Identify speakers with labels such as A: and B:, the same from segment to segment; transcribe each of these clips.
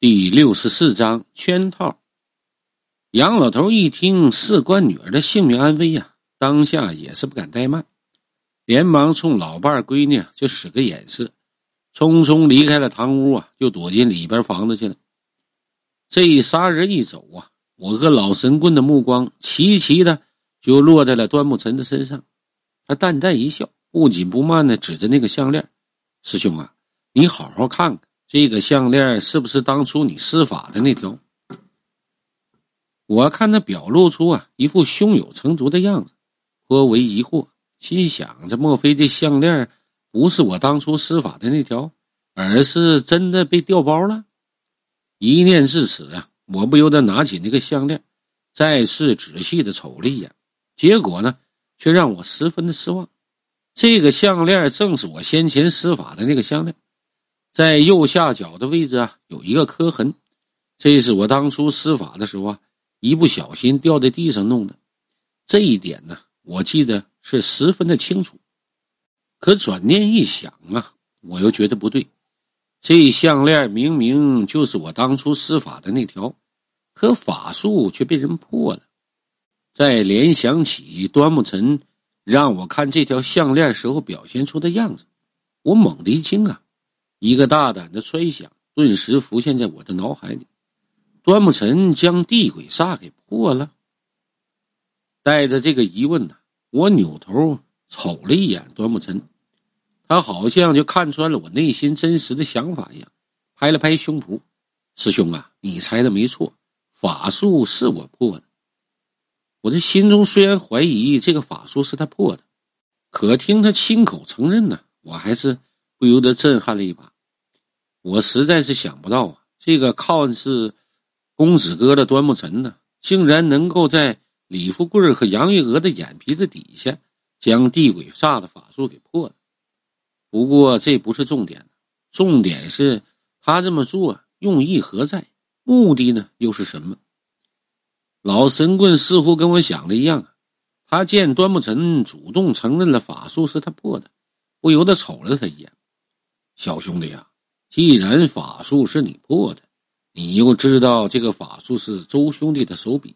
A: 第六十四章圈套。杨老头一听事关女儿的性命安危呀，当下也是不敢怠慢，连忙冲老伴儿闺女就使个眼色，匆匆离开了堂屋啊，就躲进里边房子去了。这仨人一走啊，我和老神棍的目光齐齐的就落在了端木晨的身上。他淡淡一笑，不紧不慢的指着那个项链：“师兄啊，你好好看看。”这个项链是不是当初你施法的那条？我看他表露出啊一副胸有成竹的样子，颇为疑惑，心想：这莫非这项链不是我当初施法的那条，而是真的被调包了？一念至此啊，我不由得拿起那个项链，再次仔细的瞅了一眼，结果呢，却让我十分的失望。这个项链正是我先前施法的那个项链。在右下角的位置啊，有一个磕痕，这是我当初施法的时候啊，一不小心掉在地上弄的。这一点呢，我记得是十分的清楚。可转念一想啊，我又觉得不对。这项链明明就是我当初施法的那条，可法术却被人破了。再联想起端木晨让我看这条项链时候表现出的样子，我猛地一惊啊！一个大胆的猜想顿时浮现在我的脑海里：端木晨将地鬼煞给破了。带着这个疑问呢，我扭头瞅了一眼端木晨，他好像就看穿了我内心真实的想法一样，拍了拍胸脯：“师兄啊，你猜的没错，法术是我破的。”我这心中虽然怀疑这个法术是他破的，可听他亲口承认呢，我还是不由得震撼了一把。我实在是想不到啊，这个看似公子哥的端木晨呢，竟然能够在李富贵和杨玉娥的眼皮子底下将地鬼煞的法术给破了。不过这不是重点，重点是他这么做用意何在，目的呢又是什么？老神棍似乎跟我想的一样啊，他见端木晨主动承认了法术是他破的，不由得瞅了他一眼：“小兄弟呀。”既然法术是你破的，你又知道这个法术是周兄弟的手笔，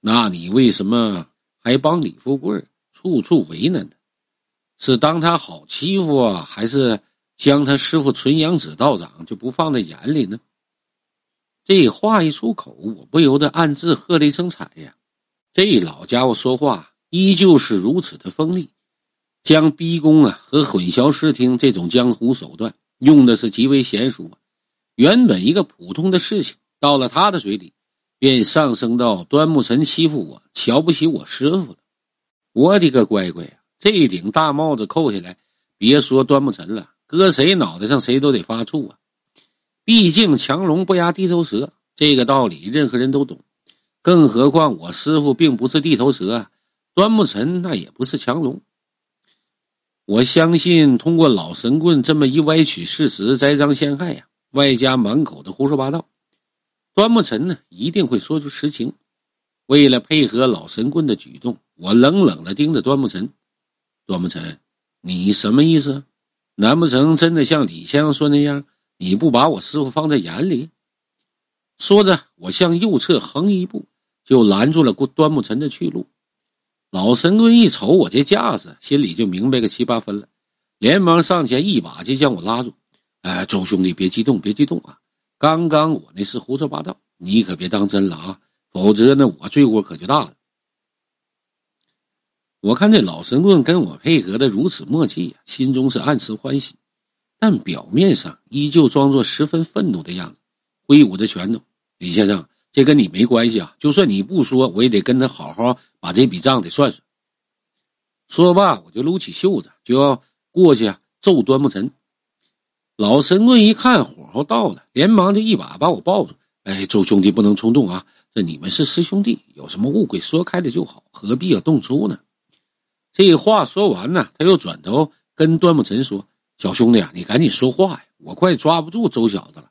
A: 那你为什么还帮李富贵处处为难他？是当他好欺负啊，还是将他师傅纯阳子道长就不放在眼里呢？这话一出口，我不由得暗自喝了一声彩呀！这老家伙说话依旧是如此的锋利，将逼宫啊和混淆视听这种江湖手段。用的是极为娴熟，原本一个普通的事情，到了他的嘴里，便上升到端木晨欺负我、瞧不起我师傅了。我的个乖乖呀！这顶大帽子扣下来，别说端木晨了，搁谁脑袋上谁都得发怵啊！毕竟强龙不压地头蛇，这个道理任何人都懂。更何况我师傅并不是地头蛇啊，端木晨那也不是强龙。我相信，通过老神棍这么一歪曲事实、栽赃陷害呀，外加满口的胡说八道，端木晨呢一定会说出实情。为了配合老神棍的举动，我冷冷的盯着端木晨：“端木晨，你什么意思？难不成真的像李先生说那样，你不把我师傅放在眼里？”说着，我向右侧横一步，就拦住了端木晨的去路。老神棍一瞅我这架势，心里就明白个七八分了，连忙上前一把就将我拉住。哎，周兄弟，别激动，别激动啊！刚刚我那是胡说八道，你可别当真了啊，否则呢，我罪过可就大了。我看这老神棍跟我配合的如此默契呀，心中是暗自欢喜，但表面上依旧装作十分愤怒的样子，挥舞着拳头。李先生。这跟你没关系啊！就算你不说，我也得跟他好好把这笔账得算算。说罢，我就撸起袖子就要过去啊揍端木晨。老神棍一看火候到了，连忙就一把把我抱住。哎，周兄弟不能冲动啊！这你们是师兄弟，有什么误会说开了就好，何必要动粗呢？这话说完呢，他又转头跟端木晨说：“小兄弟啊，你赶紧说话呀，我快抓不住周小子了。”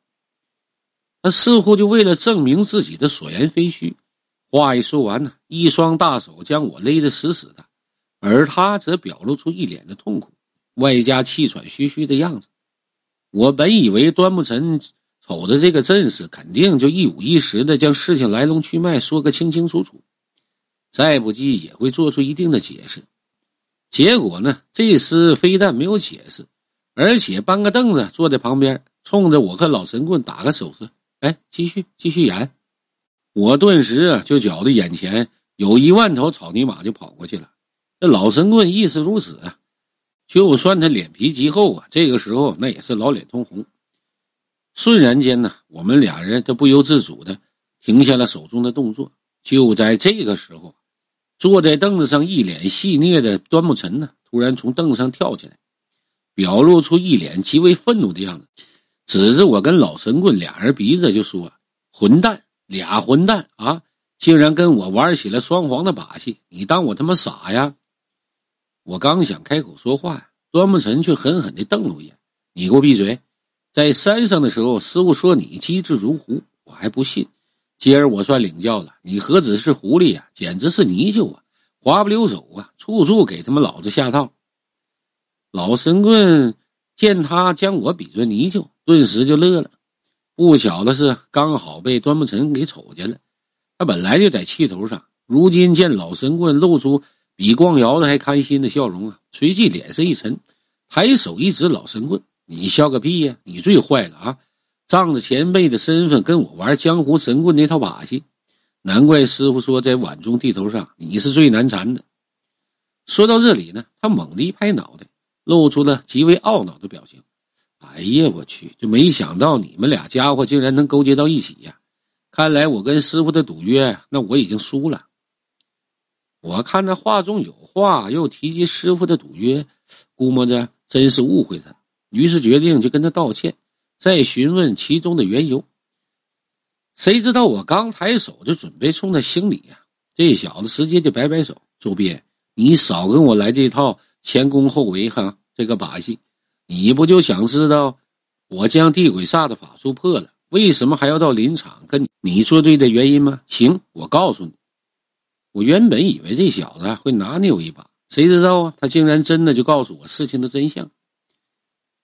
A: 他似乎就为了证明自己的所言非虚，话一说完呢，一双大手将我勒得死死的，而他则表露出一脸的痛苦，外加气喘吁吁的样子。我本以为端木晨瞅着这个阵势，肯定就一五一十的将事情来龙去脉说个清清楚楚，再不济也会做出一定的解释。结果呢，这厮非但没有解释，而且搬个凳子坐在旁边，冲着我和老神棍打个手势：“哎，继续继续演。”我顿时就觉得眼前有一万头草泥马就跑过去了。这老神棍亦是如此啊！就算他脸皮极厚啊，这个时候那也是老脸通红。瞬然间呢，我们俩人都不由自主的停下了手中的动作。就在这个时候，坐在凳子上一脸戏谑的端木晨呢，突然从凳子上跳起来，表露出一脸极为愤怒的样子，指着我跟老神棍俩人鼻子就说：“混蛋，俩混蛋啊！竟然跟我玩起了双簧的把戏！你当我他妈傻呀？”我刚想开口说话呀，端木晨却狠狠地瞪了我一眼：“你给我闭嘴！”在山上的时候，师傅说你机智如狐，我还不信。今儿我算领教了，你何止是狐狸呀，简直是泥鳅啊，滑不溜手啊，处处给他们老子下套。老神棍见他将我比作泥鳅，顿时就乐了。不巧的是，刚好被端木晨给瞅见了。他本来就在气头上，如今见老神棍露出比逛窑子还开心的笑容啊，随即脸色一沉，抬手一指老神棍。你笑个屁呀！你最坏了啊！仗着前辈的身份跟我玩江湖神棍那套把戏，难怪师傅说在碗中地头上你是最难缠的。说到这里呢，他猛地一拍脑袋，露出了极为懊恼的表情。哎呀，我去！就没想到你们俩家伙竟然能勾结到一起呀！看来我跟师傅的赌约，那我已经输了。我看他话中有话，又提及师傅的赌约，估摸着真是误会他。于是决定就跟他道歉，再询问其中的缘由。谁知道我刚抬手就准备冲他行礼呀，这小子直接就摆摆手：“周斌，你少跟我来这套前攻后围哈，这个把戏，你不就想知道我将地鬼煞的法术破了，为什么还要到林场跟你你作对的原因吗？行，我告诉你。我原本以为这小子会拿捏我一把，谁知道啊，他竟然真的就告诉我事情的真相。”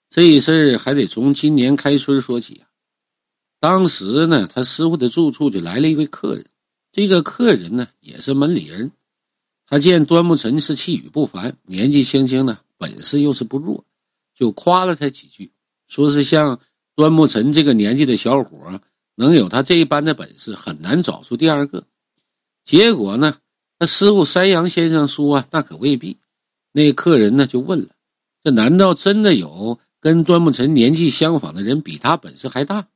A: 这事儿还得从今年开春说起啊。当时呢，他师傅的住处就来了一位客人，这个客人呢也是门里人。他见端木晨是气宇不凡，年纪轻轻呢，本事又是不弱，就夸了他几句，说是像端木晨这个年纪的小伙能有他这一般的本事，很难找出第二个。结果呢，他师傅山羊先生说啊，那可未必。那客人呢就问了：这难道真的有？跟端木晨年纪相仿的人比他本事还大。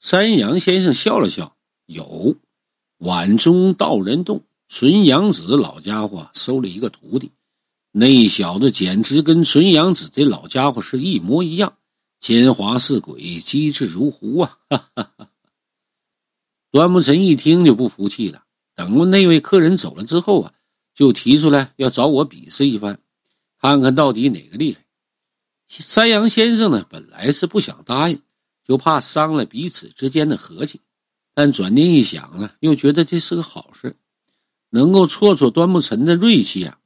A: 山羊先生笑了笑：“有，碗中道人洞，纯阳子老家伙收了一个徒弟，那小子简直跟纯阳子这老家伙是一模一样，奸猾似鬼，机智如狐啊！”哈哈哈。端木晨一听就不服气了。等那位客人走了之后啊，就提出来要找我比试一番，看看到底哪个厉害。山羊先生呢，本来是不想答应，就怕伤了彼此之间的和气。但转念一想呢，又觉得这是个好事，能够挫挫端木晨的锐气啊，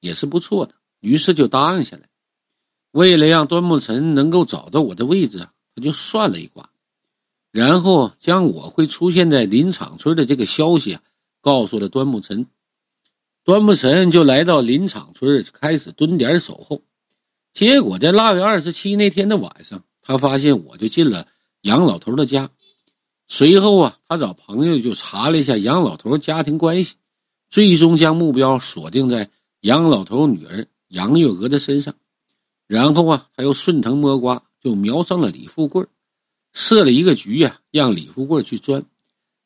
A: 也是不错的。于是就答应下来。为了让端木晨能够找到我的位置，他就算了一卦，然后将我会出现在林场村的这个消息啊，告诉了端木晨。端木晨就来到林场村，开始蹲点守候。结果在腊月二十七那天的晚上，他发现我就进了杨老头的家。随后啊，他找朋友就查了一下杨老头家庭关系，最终将目标锁定在杨老头女儿杨月娥的身上。然后啊，他又顺藤摸瓜，就瞄上了李富贵，设了一个局呀，让李富贵去钻。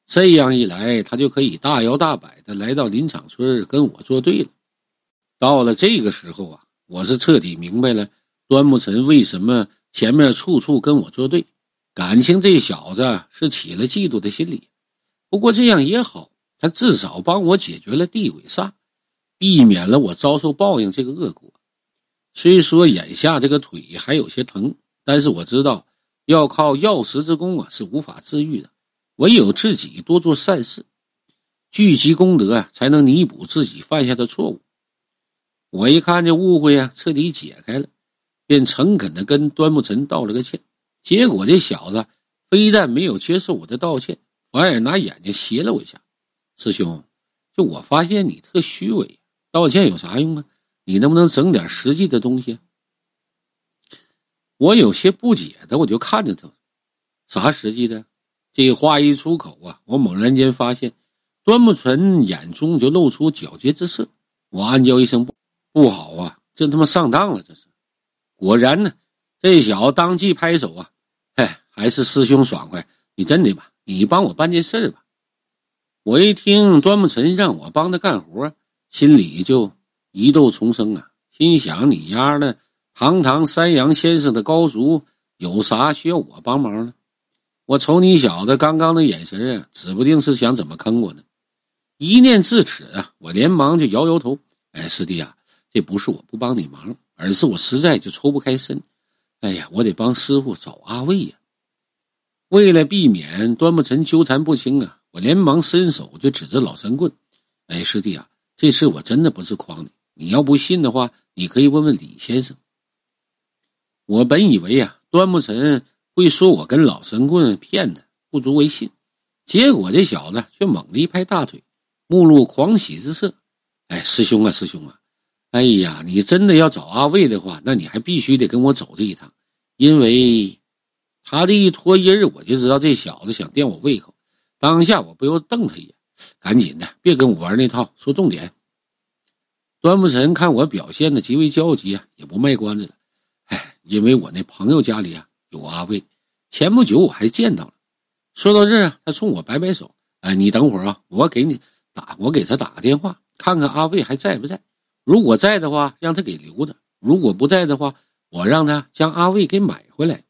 A: 这样一来，他就可以大摇大摆的来到林场村跟我作对了。到了这个时候啊。我是彻底明白了端木晨为什么前面处处跟我作对，感情这小子是起了嫉妒的心理。不过这样也好，他至少帮我解决了地鬼煞，避免了我遭受报应这个恶果。虽说眼下这个腿还有些疼，但是我知道要靠药石之功啊是无法治愈的，唯有自己多做善事，聚集功德啊，才能弥补自己犯下的错误。我一看这误会啊，彻底解开了，便诚恳的跟端木晨道了个歉。结果这小子非但没有接受我的道歉，反而拿眼睛斜了我一下。师兄，就我发现你特虚伪，道歉有啥用啊？你能不能整点实际的东西？我有些不解的，我就看着他，啥实际的？这话一出口啊，我猛然间发现，端木纯眼中就露出狡黠之色。我暗叫一声不不好啊，这他妈上当了！这是，果然呢，这小子当即拍手啊，嘿，还是师兄爽快，你真的吧？你帮我办件事吧。我一听端木晨让我帮他干活，心里就疑窦丛生啊，心想你丫的，堂堂山阳先生的高足，有啥需要我帮忙呢？我瞅你小子刚刚的眼神啊，指不定是想怎么坑我呢。一念至此啊，我连忙就摇摇头。哎，师弟啊，这不是我不帮你忙，而是我实在就抽不开身。哎呀，我得帮师傅找阿卫呀。为了避免端木尘纠缠不清啊，我连忙伸手就指着老神棍。哎，师弟啊，这次我真的不是诓你。你要不信的话，你可以问问李先生。我本以为啊，端木尘。会说我跟老神棍骗他，不足为信。结果这小子却猛地一拍大腿，目露狂喜之色。哎，师兄啊，师兄啊！哎呀，你真的要找阿卫的话，那你还必须得跟我走这一趟，因为他这一拖音我就知道这小子想吊我胃口。当下我不由瞪他一眼，赶紧的，别跟我玩那套，说重点。端木神看我表现的极为焦急啊，也不卖关子了。哎，因为我那朋友家里啊。有阿卫，前不久我还见到了。说到这儿啊，他冲我摆摆手：“哎，你等会儿啊，我给你打，我给他打个电话，看看阿卫还在不在。如果在的话，让他给留着；如果不在的话，我让他将阿卫给买回来。”